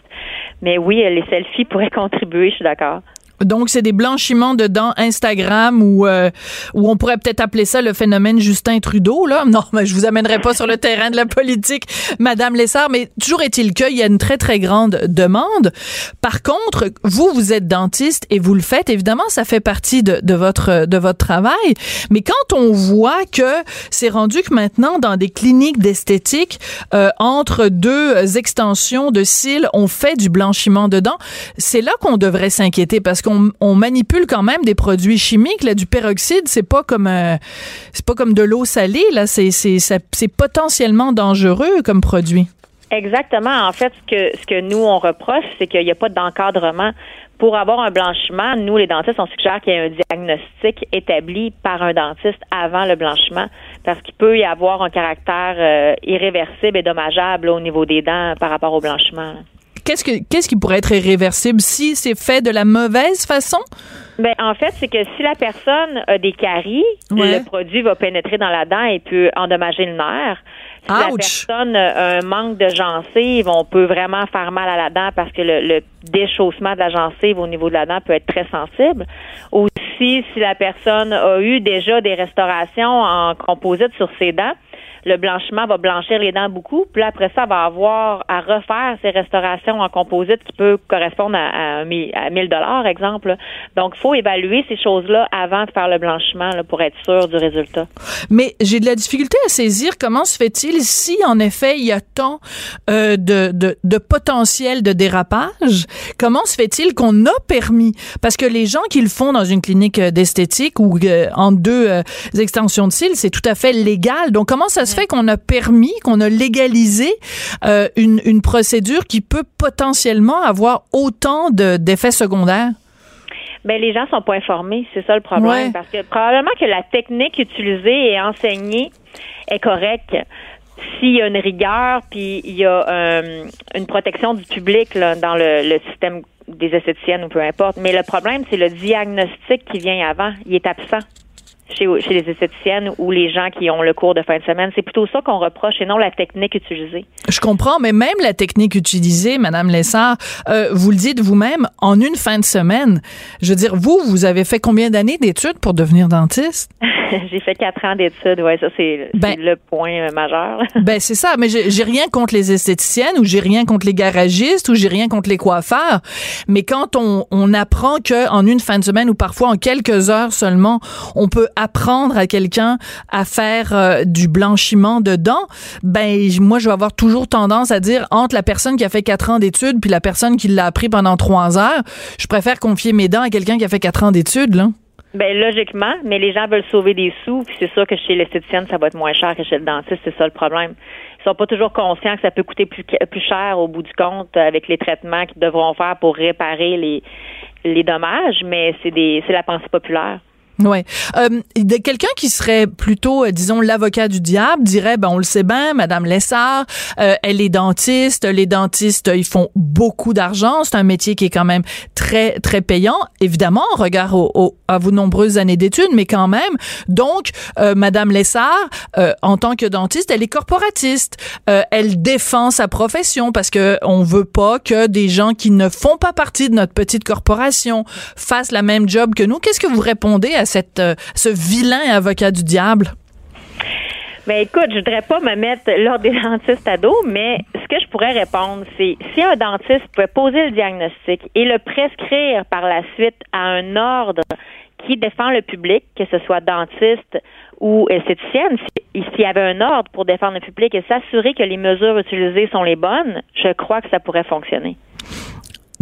Mais oui, les selfies pourraient contribuer, je suis d'accord. Donc, c'est des blanchiments de dents Instagram ou euh, où on pourrait peut-être appeler ça le phénomène Justin Trudeau. Là. Non, mais je vous amènerai pas sur le terrain de la politique, Madame Lessard, mais toujours est-il qu'il y a une très, très grande demande. Par contre, vous, vous êtes dentiste et vous le faites. Évidemment, ça fait partie de, votre, de votre travail. Mais quand on voit que c'est rendu que maintenant, dans des cliniques d'esthétique, euh, entre deux extensions de cils, on fait du blanchiment de dents, c'est là qu'on devrait s'inquiéter parce qu'on on, manipule quand même des produits chimiques. Là, du peroxyde, c'est pas comme euh, c'est pas comme de l'eau salée. Là, c'est potentiellement dangereux comme produit. Exactement. En fait, ce que ce que nous on reproche, c'est qu'il n'y a pas d'encadrement. Pour avoir un blanchiment, nous les dentistes, on suggère qu'il y ait un diagnostic établi par un dentiste avant le blanchiment. parce qu'il peut y avoir un caractère euh, irréversible et dommageable au niveau des dents par rapport au blanchiment. Qu'est-ce que qu'est-ce qui pourrait être irréversible si c'est fait de la mauvaise façon? Ben, en fait, c'est que si la personne a des caries, Ouais. le produit va pénétrer dans la dent et peut endommager le nerf. Si la personne a un manque de gencive, on peut vraiment faire mal à la dent parce que le, le déchaussement de la gencive au niveau de la dent peut être très sensible. Aussi, si la personne a eu déjà des restaurations en composite sur ses dents, le blanchiment va blanchir les dents beaucoup. Puis là, après ça, va avoir à refaire ces restaurations en composite qui peut correspondre à, à, un mi- à 1000 dollars, exemple. Donc, il faut évaluer ces choses-là avant de faire le blanchiment là, pour être sûr du résultat. Mais j'ai de la difficulté à saisir comment se fait-il si, en effet, il y a tant euh, de, de, de potentiel de dérapage, comment se fait-il qu'on a permis? Parce que les gens qui le font dans une clinique euh, d'esthétique ou euh, en deux euh, extensions de cils, c'est tout à fait légal. Donc, comment ça se fait qu'on a permis, qu'on a légalisé euh, une, une procédure qui peut potentiellement avoir autant de- d'effets secondaires? Ben les gens sont pas informés, c'est ça le problème. Ouais. Parce que probablement que la technique utilisée et enseignée est correcte. S'il y a une rigueur, puis il y a euh, une protection du public là, dans le, le système des esthéticiennes ou peu importe. Mais le problème, c'est le diagnostic qui vient avant. Il est absent chez, chez les esthéticiennes ou les gens qui ont le cours de fin de semaine. C'est plutôt ça qu'on reproche et non la technique utilisée. Je comprends, mais même la technique utilisée, Madame Lessard, euh, vous le dites vous-même, en une fin de semaine. Je veux dire, vous, vous avez fait combien d'années d'études pour devenir dentiste? J'ai fait quatre ans d'études, ouais, ça c'est Ben- le point majeur. Ben c'est ça, mais j'ai j'ai rien contre les esthéticiennes ou j'ai rien contre les garagistes ou j'ai rien contre les coiffeurs. Mais quand on, on apprend que en une fin de semaine ou parfois en quelques heures seulement, on peut apprendre à quelqu'un à faire euh, du blanchiment de dents, ben moi je vais avoir toujours tendance à dire entre la personne qui a fait quatre ans d'études puis la personne qui l'a appris pendant trois heures, je préfère confier mes dents à quelqu'un qui a fait quatre ans d'études là. Ben logiquement, mais les gens veulent sauver des sous, puis c'est sûr que chez l'esthéticienne, ça va être moins cher que chez le dentiste, c'est ça le problème. Ils sont pas toujours conscients que ça peut coûter plus plus cher au bout du compte avec les traitements qu'ils devront faire pour réparer les les dommages, mais c'est des c'est la pensée populaire. Ouais. Euh, quelqu'un qui serait plutôt, euh, disons, l'avocat du diable dirait, ben on le sait bien, Madame Lessard, euh, elle est dentiste. Les dentistes, ils font beaucoup d'argent. C'est un métier qui est quand même très très payant, évidemment, en regard au- au- à vos nombreuses années d'études, mais quand même. Donc, euh, Madame Lessard, euh, en tant que dentiste, elle est corporatiste. Elle défend sa profession parce que on veut pas que des gens qui ne font pas partie de notre petite corporation fassent la même job que nous. Qu'est-ce que vous répondez à euh, ce vilain avocat du diable? Ben écoute, je voudrais pas me mettre l'ordre des dentistes à dos, mais ce que je pourrais répondre, c'est si un dentiste pouvait poser le diagnostic et le prescrire par la suite à un ordre qui défend le public, que ce soit dentiste ou esthéticienne, si- s'il y avait un ordre pour défendre le public et s'assurer que les mesures utilisées sont les bonnes, je crois que ça pourrait fonctionner.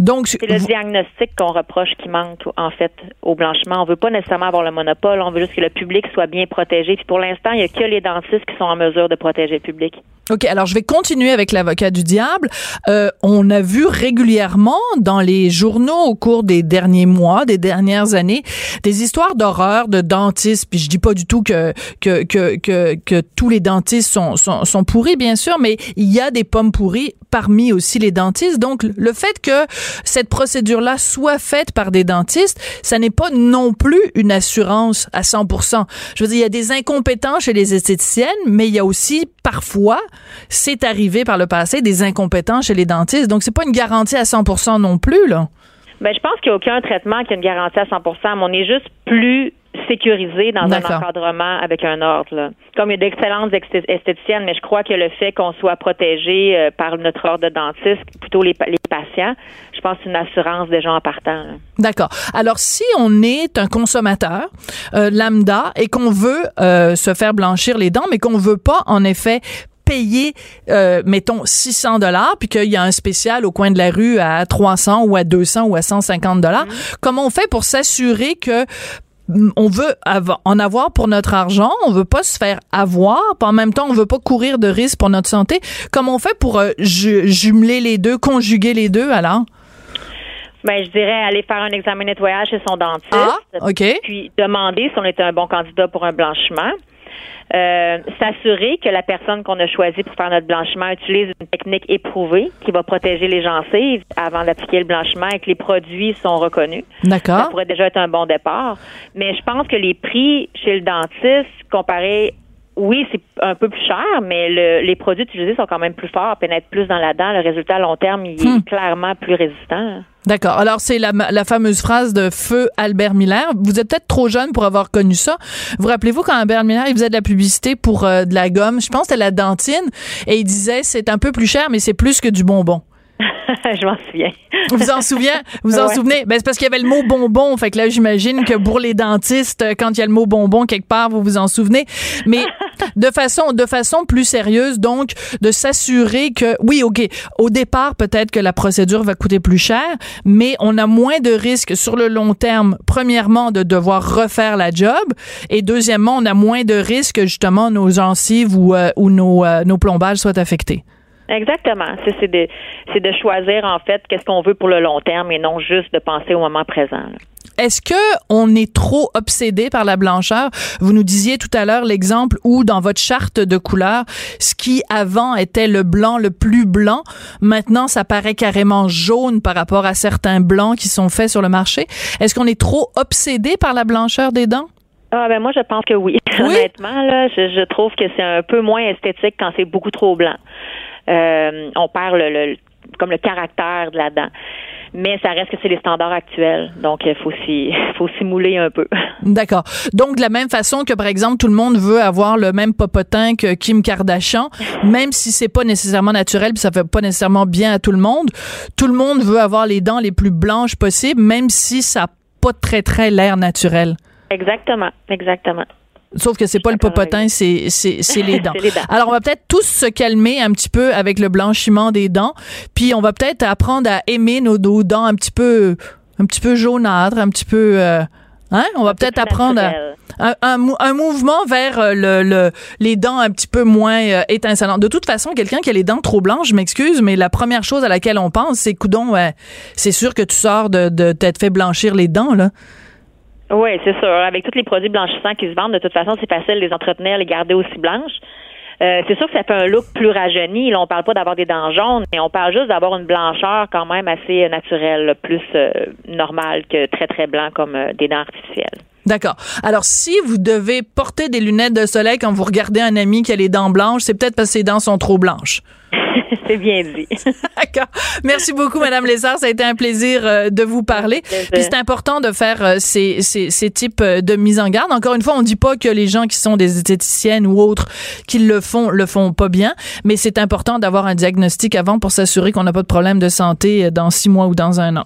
Donc, C'est le vous- diagnostic qu'on reproche qui manque, en fait, au blanchiment. On veut pas nécessairement avoir le monopole. On veut juste que le public soit bien protégé. Puis pour l'instant, il y a que les dentistes qui sont en mesure de protéger le public. OK, alors je vais continuer avec l'avocat du diable. Euh, on a vu régulièrement dans les journaux au cours des derniers mois, des dernières années, des histoires d'horreur de dentistes. Puis je dis pas du tout que que que que, que tous les dentistes sont, sont sont pourris, bien sûr, mais il y a des pommes pourries parmi aussi les dentistes. Donc le fait que cette procédure-là soit faite par des dentistes, ça n'est pas non plus une assurance à 100%. Je veux dire, il y a des incompétents chez les esthéticiennes, mais il y a aussi parfois, c'est arrivé par le passé, des incompétents chez les dentistes. Donc c'est pas une garantie à 100% non plus là. Ben, je pense qu'il n'y a aucun traitement qui a une garantie à 100 mais on est juste plus sécurisé dans un encadrement avec un ordre. là. Comme il y a d'excellentes esthé- esthéticiennes, mais je crois que le fait qu'on soit protégé euh, par notre ordre de dentiste, plutôt les, pa- les patients, je pense que c'est une assurance déjà en partant. D'accord. Alors, si on est un consommateur euh, lambda et qu'on veut euh, se faire blanchir les dents, mais qu'on veut pas, en effet, payer, euh, mettons, 600 dollars, puis qu'il y a un spécial au coin de la rue à 300 ou à 200 ou à 150 dollars, comment on fait pour s'assurer que on veut en avoir pour notre argent, on veut pas se faire avoir, puis en même temps on veut pas courir de risques pour notre santé. Comment on fait pour euh, ju- jumeler les deux, conjuguer les deux alors? Ben, je dirais aller faire un examen de nettoyage chez son dentiste. Ah, ok. Puis demander si on est un bon candidat pour un blanchiment. Euh, s'assurer que la personne qu'on a choisie pour faire notre blanchiment utilise une technique éprouvée qui va protéger les gencives avant d'appliquer le blanchiment et que les produits sont reconnus. Ça D'accord. pourrait déjà être un bon départ. Mais je pense que les prix chez le dentiste, comparé, oui, c'est un peu plus cher, mais le- les produits utilisés sont quand même plus forts, pénètrent plus dans la dent. Le résultat à long terme, il Hmm. est clairement plus résistant. D'accord. Alors, c'est la, la fameuse phrase de feu Albert Miller. Vous êtes peut-être trop jeune pour avoir connu ça. Vous rappelez-vous quand Albert Miller, il faisait de la publicité pour euh, de la gomme, je pense que c'était la dentine, et il disait, c'est un peu plus cher, mais c'est plus que du bonbon. je m'en souviens. Vous vous en souvenez? Vous en Ouais. souvenez? Ben, c'est parce qu'il y avait le mot bonbon. Fait que là, j'imagine que pour les dentistes, quand il y a le mot bonbon quelque part, vous vous en souvenez. Mais de façon, de façon plus sérieuse, donc, de s'assurer que, oui, OK, au départ, peut-être que la procédure va coûter plus cher, mais on a moins de risques sur le long terme, premièrement, de devoir refaire la job, et deuxièmement, on a moins de risques que, justement, nos gencives ou, euh, ou nos, euh, nos plombages soient affectés. Exactement. C'est de, choisir, en fait, qu'est-ce qu'on veut pour le long terme et non juste de penser au moment présent. Est-ce que on est trop obsédé par la blancheur? Vous nous disiez tout à l'heure l'exemple où dans votre charte de couleurs, ce qui avant était le blanc le plus blanc, maintenant ça paraît carrément jaune par rapport à certains blancs qui sont faits sur le marché. Est-ce qu'on est trop obsédé par la blancheur des dents? Ah ben moi je pense que oui? Honnêtement là, je, je trouve que c'est un peu moins esthétique quand c'est beaucoup trop blanc. Euh, on perd le, le- comme le caractère de la dent. Mais ça reste que c'est les standards actuels, donc il faut s'y faut s'y mouler un peu. D'accord. Donc de la même façon que par exemple tout le monde veut avoir le même popotin que Kim Kardashian, même si c'est pas nécessairement naturel, puis ça fait pas nécessairement bien à tout le monde, tout le monde veut avoir les dents les plus blanches possibles, même si ça a pas très très l'air naturel. Exactement, exactement. Sauf que c'est pas le popotin, c'est c'est c'est les dents. Les dents. Alors on va peut-être tous se calmer un petit peu avec le blanchiment des dents, puis on va peut-être apprendre à aimer nos, nos dents un petit peu un petit peu jaunâtres, un petit peu euh, hein, on va peut-être apprendre un, un un mouvement vers euh, le, le- les dents un petit peu moins euh, étincelantes. De toute façon, quelqu'un qui a les dents trop blanches, je m'excuse, mais la première chose à laquelle on pense, c'est coudon, ouais, c'est sûr que tu sors de, de t'être fait blanchir les dents là. Oui, c'est sûr. Avec tous les produits blanchissants qui se vendent, de toute façon, c'est facile de les entretenir, les garder aussi blanches. Euh, c'est sûr que ça fait un look plus rajeuni. Là, on parle pas d'avoir des dents jaunes, mais on parle juste d'avoir une blancheur quand même assez naturelle, plus euh, normale que très très blanc comme euh, des dents artificielles. D'accord. Alors, si vous devez porter des lunettes de soleil quand vous regardez un ami qui a les dents blanches, c'est peut-être parce que ses dents sont trop blanches. c'est bien dit. D'accord. Merci beaucoup, Madame Lézard. Ça a été un plaisir euh, de vous parler. Puis c'est important de faire euh, ces, ces, ces types euh, de mise en garde. Encore une fois, on dit pas que les gens qui sont des esthéticiennes ou autres qui le font, le font pas bien, mais c'est important d'avoir un diagnostic avant pour s'assurer qu'on n'a pas de problème de santé dans six mois ou dans un an.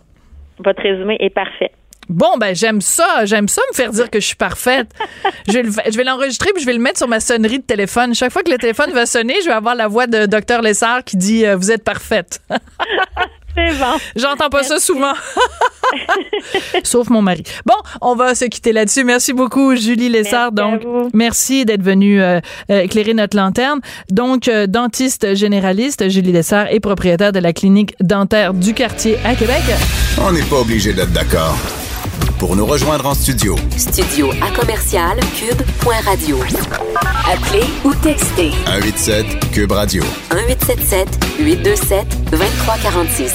Votre résumé est parfait. Bon, ben j'aime ça, j'aime ça me faire dire que je suis parfaite. je vais le fa- je vais l'enregistrer puis je vais le mettre sur ma sonnerie de téléphone. Chaque fois que le téléphone va sonner, je vais avoir la voix de Dr Lessard qui dit euh, vous êtes parfaite. C'est bon. J'entends pas ça souvent. Sauf mon mari. Bon, on va se quitter là-dessus. Merci beaucoup, Julie Lessard. Merci à Donc, vous. merci d'être venue euh, euh, éclairer notre lanterne. Donc, euh, dentiste généraliste, Julie Lessard est propriétaire de la clinique dentaire du quartier à Québec. On n'est pas obligé d'être d'accord. Pour nous rejoindre en studio, Studio à commercial cube.radio. Appelez ou textez 187 Cube Radio. 1877 827 2346.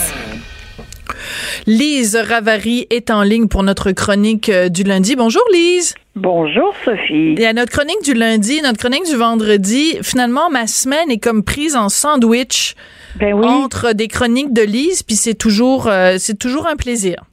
Lise Ravary est en ligne pour notre chronique euh, du lundi. Bonjour, Lise. Bonjour Sophie. Et à notre chronique du lundi, notre chronique du vendredi, finalement, ma semaine est comme prise en sandwich Ben oui. entre des chroniques de Lise, puis c'est toujours, euh, c'est toujours un plaisir.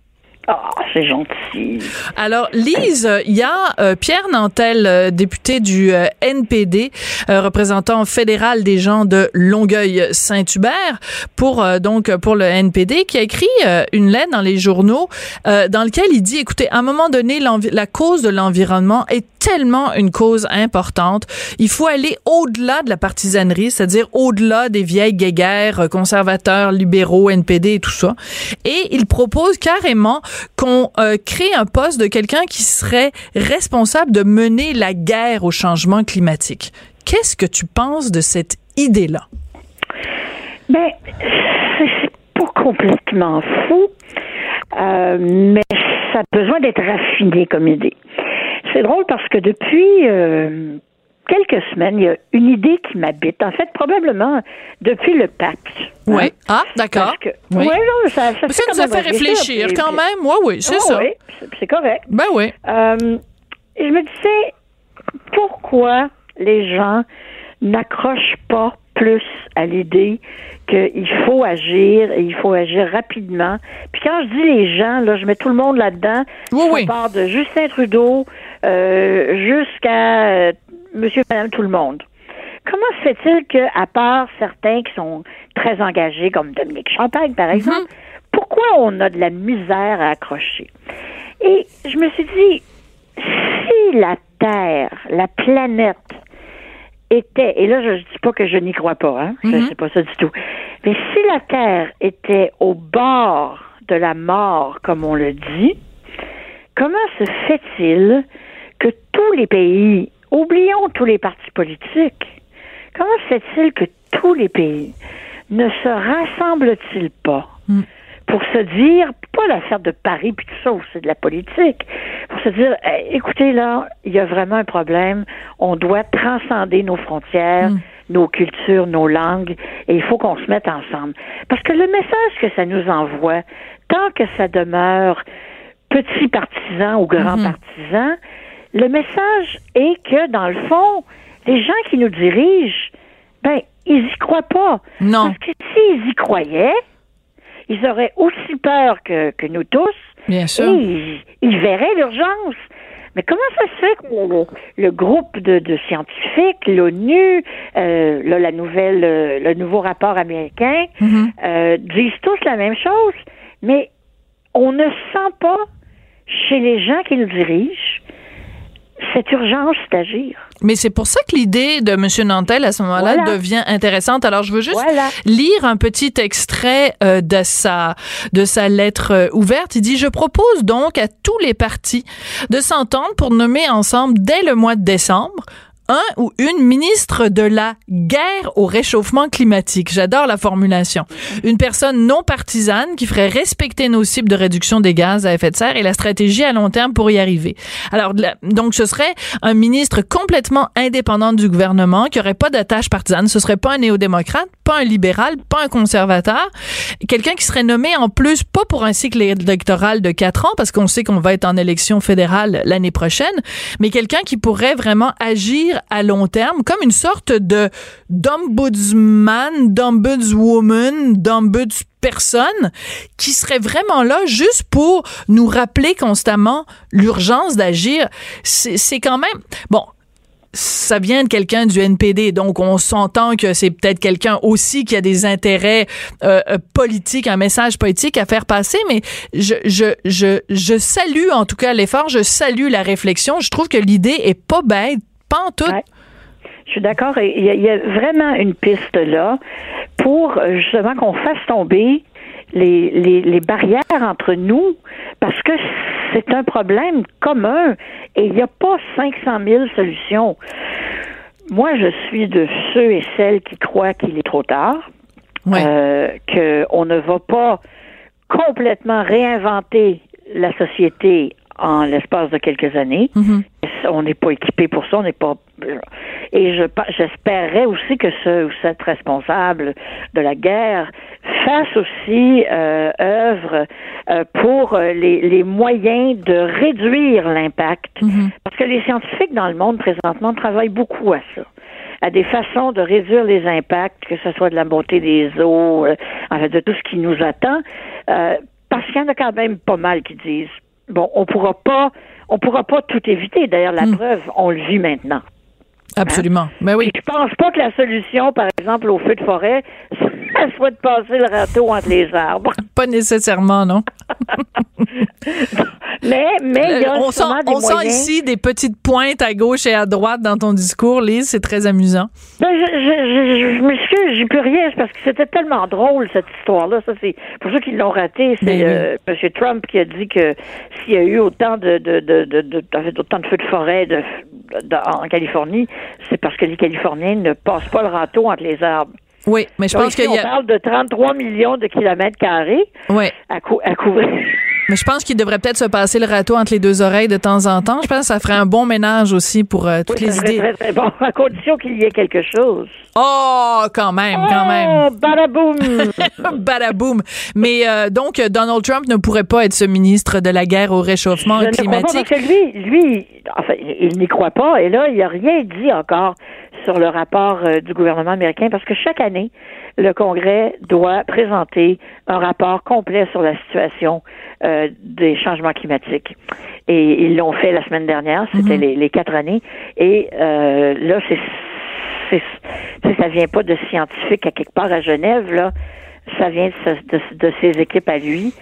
Ah, c'est gentil. Alors, Lise, il y a euh, Pierre Nantel, euh, député du euh, NPD, euh, représentant fédéral des gens de Longueuil-Saint-Hubert, pour euh, donc pour le NPD, qui a écrit euh, une lettre dans les journaux dans lequel il dit, écoutez, à un moment donné, la cause de l'environnement est tellement une cause importante. Il faut aller au-delà de la partisanerie, c'est-à-dire au-delà des vieilles guéguerres euh, conservateurs, libéraux, NPD et tout ça. Et il propose carrément qu'on euh, crée un poste de quelqu'un qui serait responsable de mener la guerre au changement climatique. Qu'est-ce que tu penses de cette idée-là? Ben, c'est pas complètement fou, euh, mais ça a besoin d'être raffiné comme idée. C'est drôle parce que depuis euh, quelques semaines, il y a une idée qui m'habite. En fait, probablement depuis le pacte. hein? Oui. Ah, d'accord. Oui. ouais, non, ça, ça, Ça fait nous a fait réfléchir quand même. Oui, oui, c'est ça. ouais, c'est- correct. Ben oui. Euh, je me disais, pourquoi les gens n'accrochent pas plus à l'idée qu'il faut agir et il faut agir rapidement? Puis quand je dis les gens, là, je mets tout le monde là-dedans. Oui, Ça oui. part de Justin Trudeau jusqu'à euh, Monsieur, Madame, tout le monde. Comment se fait-il qu'à part certains qui sont très engagés, comme Dominique Champagne, par exemple, pourquoi on a de la misère à accrocher? Et je me suis dit, si la Terre, la planète, était, et là je ne dis pas que je n'y crois pas, hein, je sais pas ça du tout, mais si la Terre était au bord de la mort, comme on le dit, comment se fait-il que tous les pays, oublions tous les partis politiques, comment se fait-il que tous les pays ne se rassemblent-ils pas pour se dire, pas l'affaire de Paris puis tout ça, c'est de la politique, pour se dire, eh, écoutez là, il y a vraiment un problème, on doit transcender nos frontières, nos cultures, nos langues, et il faut qu'on se mette ensemble. Parce que le message que ça nous envoie, tant que ça demeure petit partisan ou grand partisan, le message est que, dans le fond, les gens qui nous dirigent, ben, ils y croient pas. Non. Parce que s'ils y croyaient, ils auraient aussi peur que, que nous tous. Bien sûr. Et ils, ils verraient l'urgence. Mais comment ça se fait que le, le groupe de, de scientifiques, l'ONU, euh, là, la nouvelle, euh, le nouveau rapport américain, Mhm. euh, disent tous la même chose, mais on ne sent pas chez les gens qui nous dirigent cette urgence d'agir. Mais c'est pour ça que l'idée de M. Nantel à ce moment-là Voilà. devient intéressante. Alors je veux juste Voilà. lire un petit extrait euh, de sa de sa lettre euh, ouverte. Il dit je propose donc à tous les partis de s'entendre pour nommer ensemble dès le mois de décembre un ou une ministre de la guerre au réchauffement climatique. J'adore la formulation. Une personne non partisane qui ferait respecter nos cibles de réduction des gaz à effet de serre et la stratégie à long terme pour y arriver. Alors, donc, ce serait un ministre complètement indépendant du gouvernement, qui aurait pas d'attache partisane. Ce serait pas un néo-démocrate, pas un libéral, pas un conservateur. Quelqu'un qui serait nommé en plus, pas pour un cycle électoral de quatre ans, parce qu'on sait qu'on va être en élection fédérale l'année prochaine, mais quelqu'un qui pourrait vraiment agir à long terme, comme une sorte de d'ombudsman, d'ombudswoman, d'ombudsperson, qui serait vraiment là juste pour nous rappeler constamment l'urgence d'agir. C'est quand même... Bon, ça vient de quelqu'un du NPD, donc on s'entend que c'est peut-être quelqu'un aussi qui a des intérêts euh, euh, politiques, un message politique à faire passer, mais je, je, je, je salue en tout cas l'effort, je salue la réflexion, je trouve que l'idée est pas bête, pas en tout. Ouais. Je suis d'accord. Il y, a, il y a vraiment une piste là pour justement qu'on fasse tomber les, les, les barrières entre nous parce que c'est un problème commun et il n'y a pas 500 000 solutions. Moi, je suis de ceux et celles qui croient qu'il est trop tard, euh, qu'on ne va pas complètement réinventer la société en l'espace de quelques années. Mhm. On n'est pas équipé pour ça, on n'est pas. Et je j'espérais aussi que ce ou cette responsable de la guerre fasse aussi euh, œuvre euh, pour euh, les, les moyens de réduire l'impact. Mhm. Parce que les scientifiques dans le monde présentement travaillent beaucoup à ça à des façons de réduire les impacts, que ce soit de la montée des eaux, euh, en fait, de tout ce qui nous attend, euh, parce qu'il y en a quand même pas mal qui disent bon, on pourra pas, on pourra pas tout éviter. D'ailleurs, la preuve, on le vit maintenant. Absolument. Ben oui. Puis je pense pas que la solution, par exemple, au feu de forêt, ça soit de passer le râteau entre les arbres. Pas nécessairement, non. Mais, mais il y a on sent, sûrement des on sent moyens. ici des petites pointes à gauche et à droite dans ton discours, Lise. C'est très amusant. Ben, je, je, je, je m'excuse, j'ai plus rien, parce que c'était tellement drôle, cette histoire-là. Ça, c'est, pour ceux qui l'ont raté, c'est Ben oui. euh, M. Trump qui a dit que s'il y a eu autant de, de, de, de, de- en fait, autant de feux de forêt de- en Californie, c'est parce que les Californiens ne passent pas le râteau entre les arbres. Oui, mais je Donc, pense qu'il y on a. parle de 33 millions de kilomètres carrés à, cou- à couvrir. Mais je pense qu'il devrait peut-être se passer le râteau entre les deux oreilles de temps en temps. Je pense que ça ferait un bon ménage aussi pour euh, toutes Oui, les idées. Très, très bon, à condition qu'il y ait quelque chose. Oh, quand même, quand même. Oh, badaboum! Badaboum. Mais euh, donc, Donald Trump ne pourrait pas être ce ministre de la guerre au réchauffement Je ne crois pas parce climatique. que lui, lui, enfin, il n'y croit pas. Et là, il n'a rien dit encore sur le rapport euh, du gouvernement américain parce que chaque année, le Congrès doit présenter un rapport complet sur la situation euh, des changements climatiques. Et ils l'ont fait la semaine dernière, c'était les, les quatre années. Et euh, là, c'est ça vient pas de scientifiques à quelque part à Genève là ça vient de, ce- de, de ses équipes à lui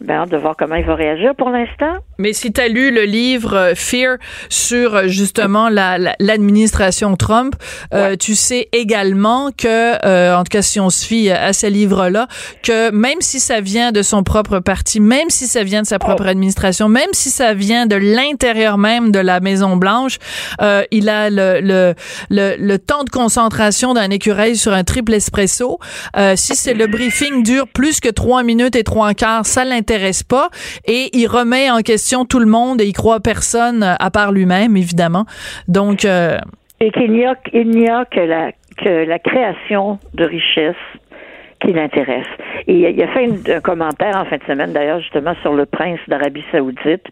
ben de voir comment il va réagir pour l'instant. Mais si tu as lu le livre euh, Fear sur euh, justement la- la- l'administration Trump, euh, tu sais également que, euh, en tout cas si on se fie à ce livre-là, que même si ça vient de son propre parti, même si ça vient de sa propre administration, même si ça vient de l'intérieur même de la Maison Blanche, euh, il a le, le, le, le temps de concentration d'un écureuil sur un triple espresso. Si c'est le briefing dure plus que trois minutes et trois quarts, ça l'intéresse pas. Et il remet en question tout le monde et il croit personne euh, à part lui-même, évidemment. Donc, euh, et qu'il n'y a il n'y a que la que la création de richesse qui l'intéresse. Et il a- fait une- un commentaire en fin de semaine, d'ailleurs, justement, sur le prince d'Arabie Saoudite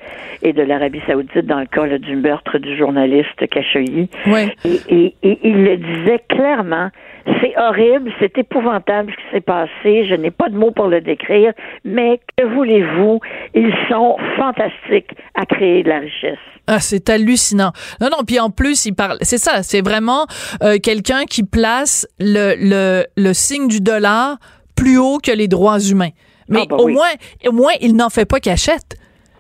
et de l'Arabie Saoudite dans le cas là, du meurtre du journaliste Khashoggi. Et, et- et il le disait clairement, c'est horrible, c'est épouvantable ce qui s'est passé, je n'ai pas de mots pour le décrire, mais que voulez-vous, ils sont fantastiques à créer de la richesse. Ah, c'est hallucinant. Non, non, puis en plus, il parle. C'est ça, c'est vraiment euh, quelqu'un qui place le, le, le signe du dollar plus haut que les droits humains. Mais Ah, bah au oui. moins, au moins, il n'en fait pas cachette.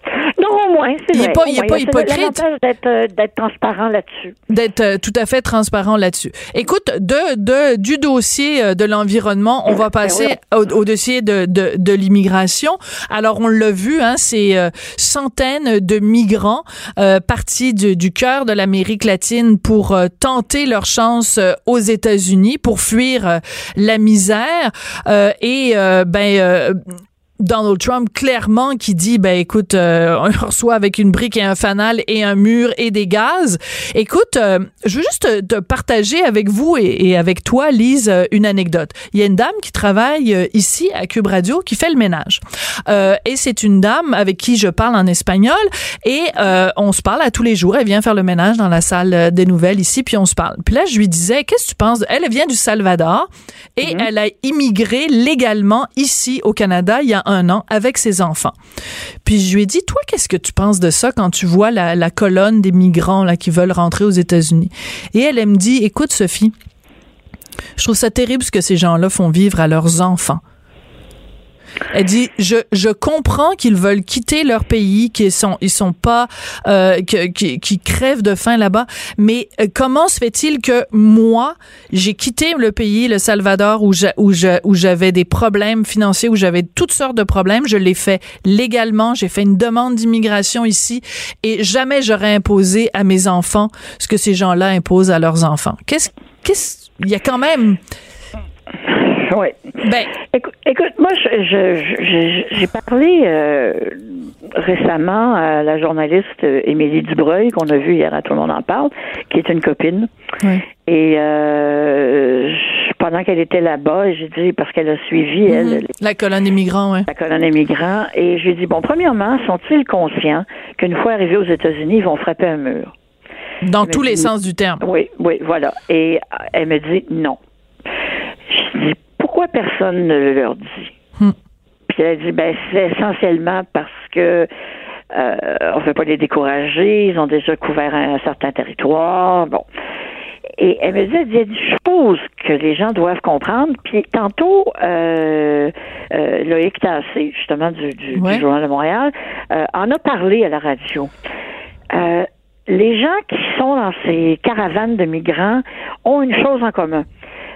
Non, au moins, c'est vrai. pas- il est moins. pas hypocrite. d'être euh, d'être transparent là-dessus. D'être euh, tout à fait transparent là-dessus. Écoute, de, de du dossier euh, de l'environnement, on va passer au, au dossier de, de, de l'immigration. Alors, on l'a vu, hein, c'est euh, centaines de migrants euh, partis du, du cœur de l'Amérique latine pour euh, tenter leur chance aux États-Unis, pour fuir la misère. Euh, et, euh, ben... Donald Trump clairement qui dit ben écoute euh, on reçoit avec une brique et un fanal et un mur et des gaz. Écoute, euh, je veux juste te, partager avec vous et, avec toi Lise euh, une anecdote. Il y a une dame qui travaille euh, ici à Cube Radio qui fait le ménage. Euh, et c'est une dame avec qui je parle en espagnol et euh, on se parle à tous les jours, elle vient faire le ménage dans la salle des nouvelles ici puis on se parle. Puis là je lui disais qu'est-ce que tu penses? Elle vient du Salvador et elle a immigré légalement ici au Canada il y a un an avec ses enfants. Puis je lui ai dit, toi, qu'est-ce que tu penses de ça quand tu vois la, la colonne des migrants là, qui veulent rentrer aux États-Unis? Et elle, elle me dit, écoute, Sophie, je trouve ça terrible ce que ces gens-là font vivre à leurs enfants. Elle dit je je comprends qu'ils veulent quitter leur pays qu'ils sont ils sont pas euh, qui crèvent de faim là-bas. Mais euh, comment se fait-il que moi j'ai quitté le pays le Salvador où j'a- où je- où j'avais des problèmes financiers où j'avais toutes sortes de problèmes? Je l'ai fait légalement. J'ai fait une demande d'immigration ici. Et jamais j'aurais imposé à mes enfants ce que ces gens-là imposent à leurs enfants. Qu'est-ce qu'est-ce il y a quand même Oui. ben Écoute, écoute, moi, je- je- je- j'ai parlé euh, récemment à la journaliste euh, Émilie Dubreuil, qu'on a vue hier à Tout le monde en parle, qui est une copine. Ouais. Et euh, je- pendant qu'elle était là-bas, j'ai dit, parce qu'elle a suivi, elle, Mhm. la colonne des migrants ouais la colonne des migrants, et j'ai dit, bon, premièrement, sont-ils conscients qu'une fois arrivés aux États-Unis, ils vont frapper un mur? Dans tous les sens du terme. Oui, oui, voilà. Et euh, elle me dit non. Je dis pourquoi personne ne le leur dit? Hmm. Puis elle dit ben c'est essentiellement parce que euh, on ne veut pas les décourager, ils ont déjà couvert un, certain territoire. Bon. Et elle me dit, il y a des choses que les gens doivent comprendre. Puis tantôt, euh, euh, Loïc Tassé, justement, du, du, Ouais. du Journal de Montréal, euh, en a parlé à la radio. Euh, les gens qui sont dans ces caravanes de migrants ont une chose en commun.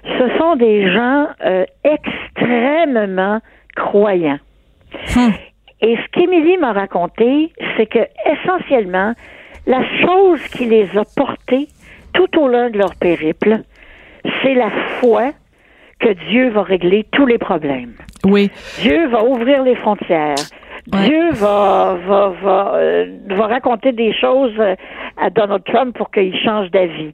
Ce sont des gens euh, extrêmement croyants. Hum. Et ce qu'Émilie m'a raconté, c'est que essentiellement, la chose qui les a portés tout au long de leur périple, c'est la foi que Dieu va régler tous les problèmes. Oui. Dieu va ouvrir les frontières. Dieu va va va, euh, va raconter des choses euh, à Donald Trump pour qu'il change d'avis.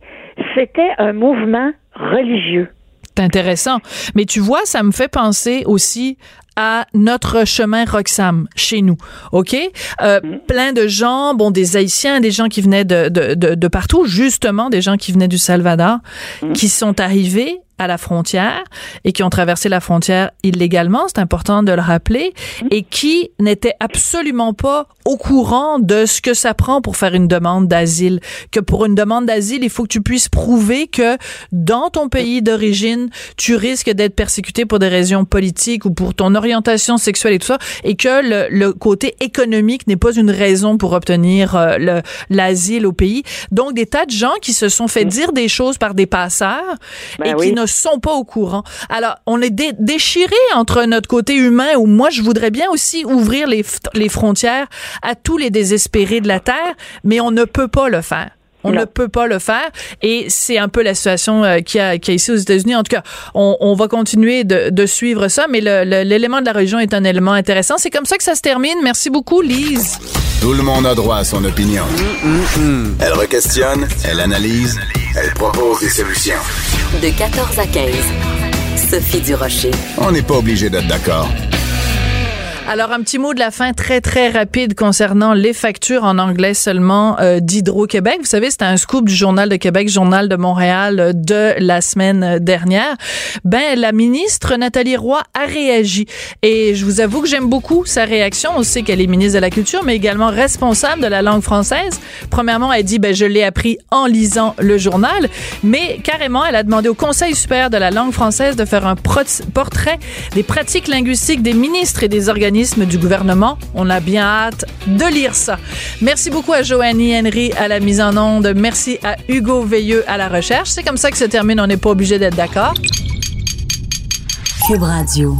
C'était un mouvement religieux. C'est intéressant. Mais tu vois, ça me fait penser aussi à notre chemin Roxham chez nous, ok? Euh, mm. Plein de gens, bon des Haïtiens, des gens qui venaient de, de, de, de partout, justement des gens qui venaient du Salvador, mm. qui sont arrivés à la frontière et qui ont traversé la frontière illégalement, c'est important de le rappeler, et qui n'étaient absolument pas au courant de ce que ça prend pour faire une demande d'asile. Que pour une demande d'asile, il faut que tu puisses prouver que dans ton pays d'origine, tu risques d'être persécuté pour des raisons politiques ou pour ton orientation sexuelle et tout ça, et que le, le côté économique n'est pas une raison pour obtenir euh, le l'asile au pays. Donc, des tas de gens qui se sont fait dire des choses par des passeurs Ben et oui. qui ne sont pas au courant. Alors, on est dé déchiré entre notre côté humain où moi, je voudrais bien aussi ouvrir les, les frontières à tous les désespérés de la Terre, mais on ne peut pas le faire. On Non. ne peut pas le faire et c'est un peu la situation euh, qu'il y, a- y a ici aux États-Unis. En tout cas, on, on va continuer de, de suivre ça, mais l'élément de la religion est un élément intéressant. C'est comme ça que ça se termine. Merci beaucoup, Lise. Tout le monde a droit à son opinion. Elle requestionne, elle analyse, elle propose des solutions. De 14 à 15. Sophie Durocher. On n'est pas obligé d'être d'accord. Alors, un petit mot de la fin très, très rapide concernant les factures en anglais seulement euh, d'Hydro-Québec. Vous savez, c'était un scoop du Journal de Québec, Journal de Montréal euh, de la semaine dernière. Ben, la ministre Nathalie Roy a réagi. Et je vous avoue que j'aime beaucoup sa réaction. On sait qu'elle est ministre de la Culture, mais également responsable de la langue française. Premièrement, elle dit, ben, je l'ai appris en lisant le journal. Mais carrément, elle a demandé au Conseil supérieur de la langue française de faire un portrait des pratiques linguistiques des ministres et des organismes du gouvernement. On a bien hâte de lire ça. Merci beaucoup à Joanie Henry à la mise en onde. Merci à Hugo Veilleux à la recherche. C'est comme ça que se termine. On n'est pas obligé d'être d'accord. Cube Radio.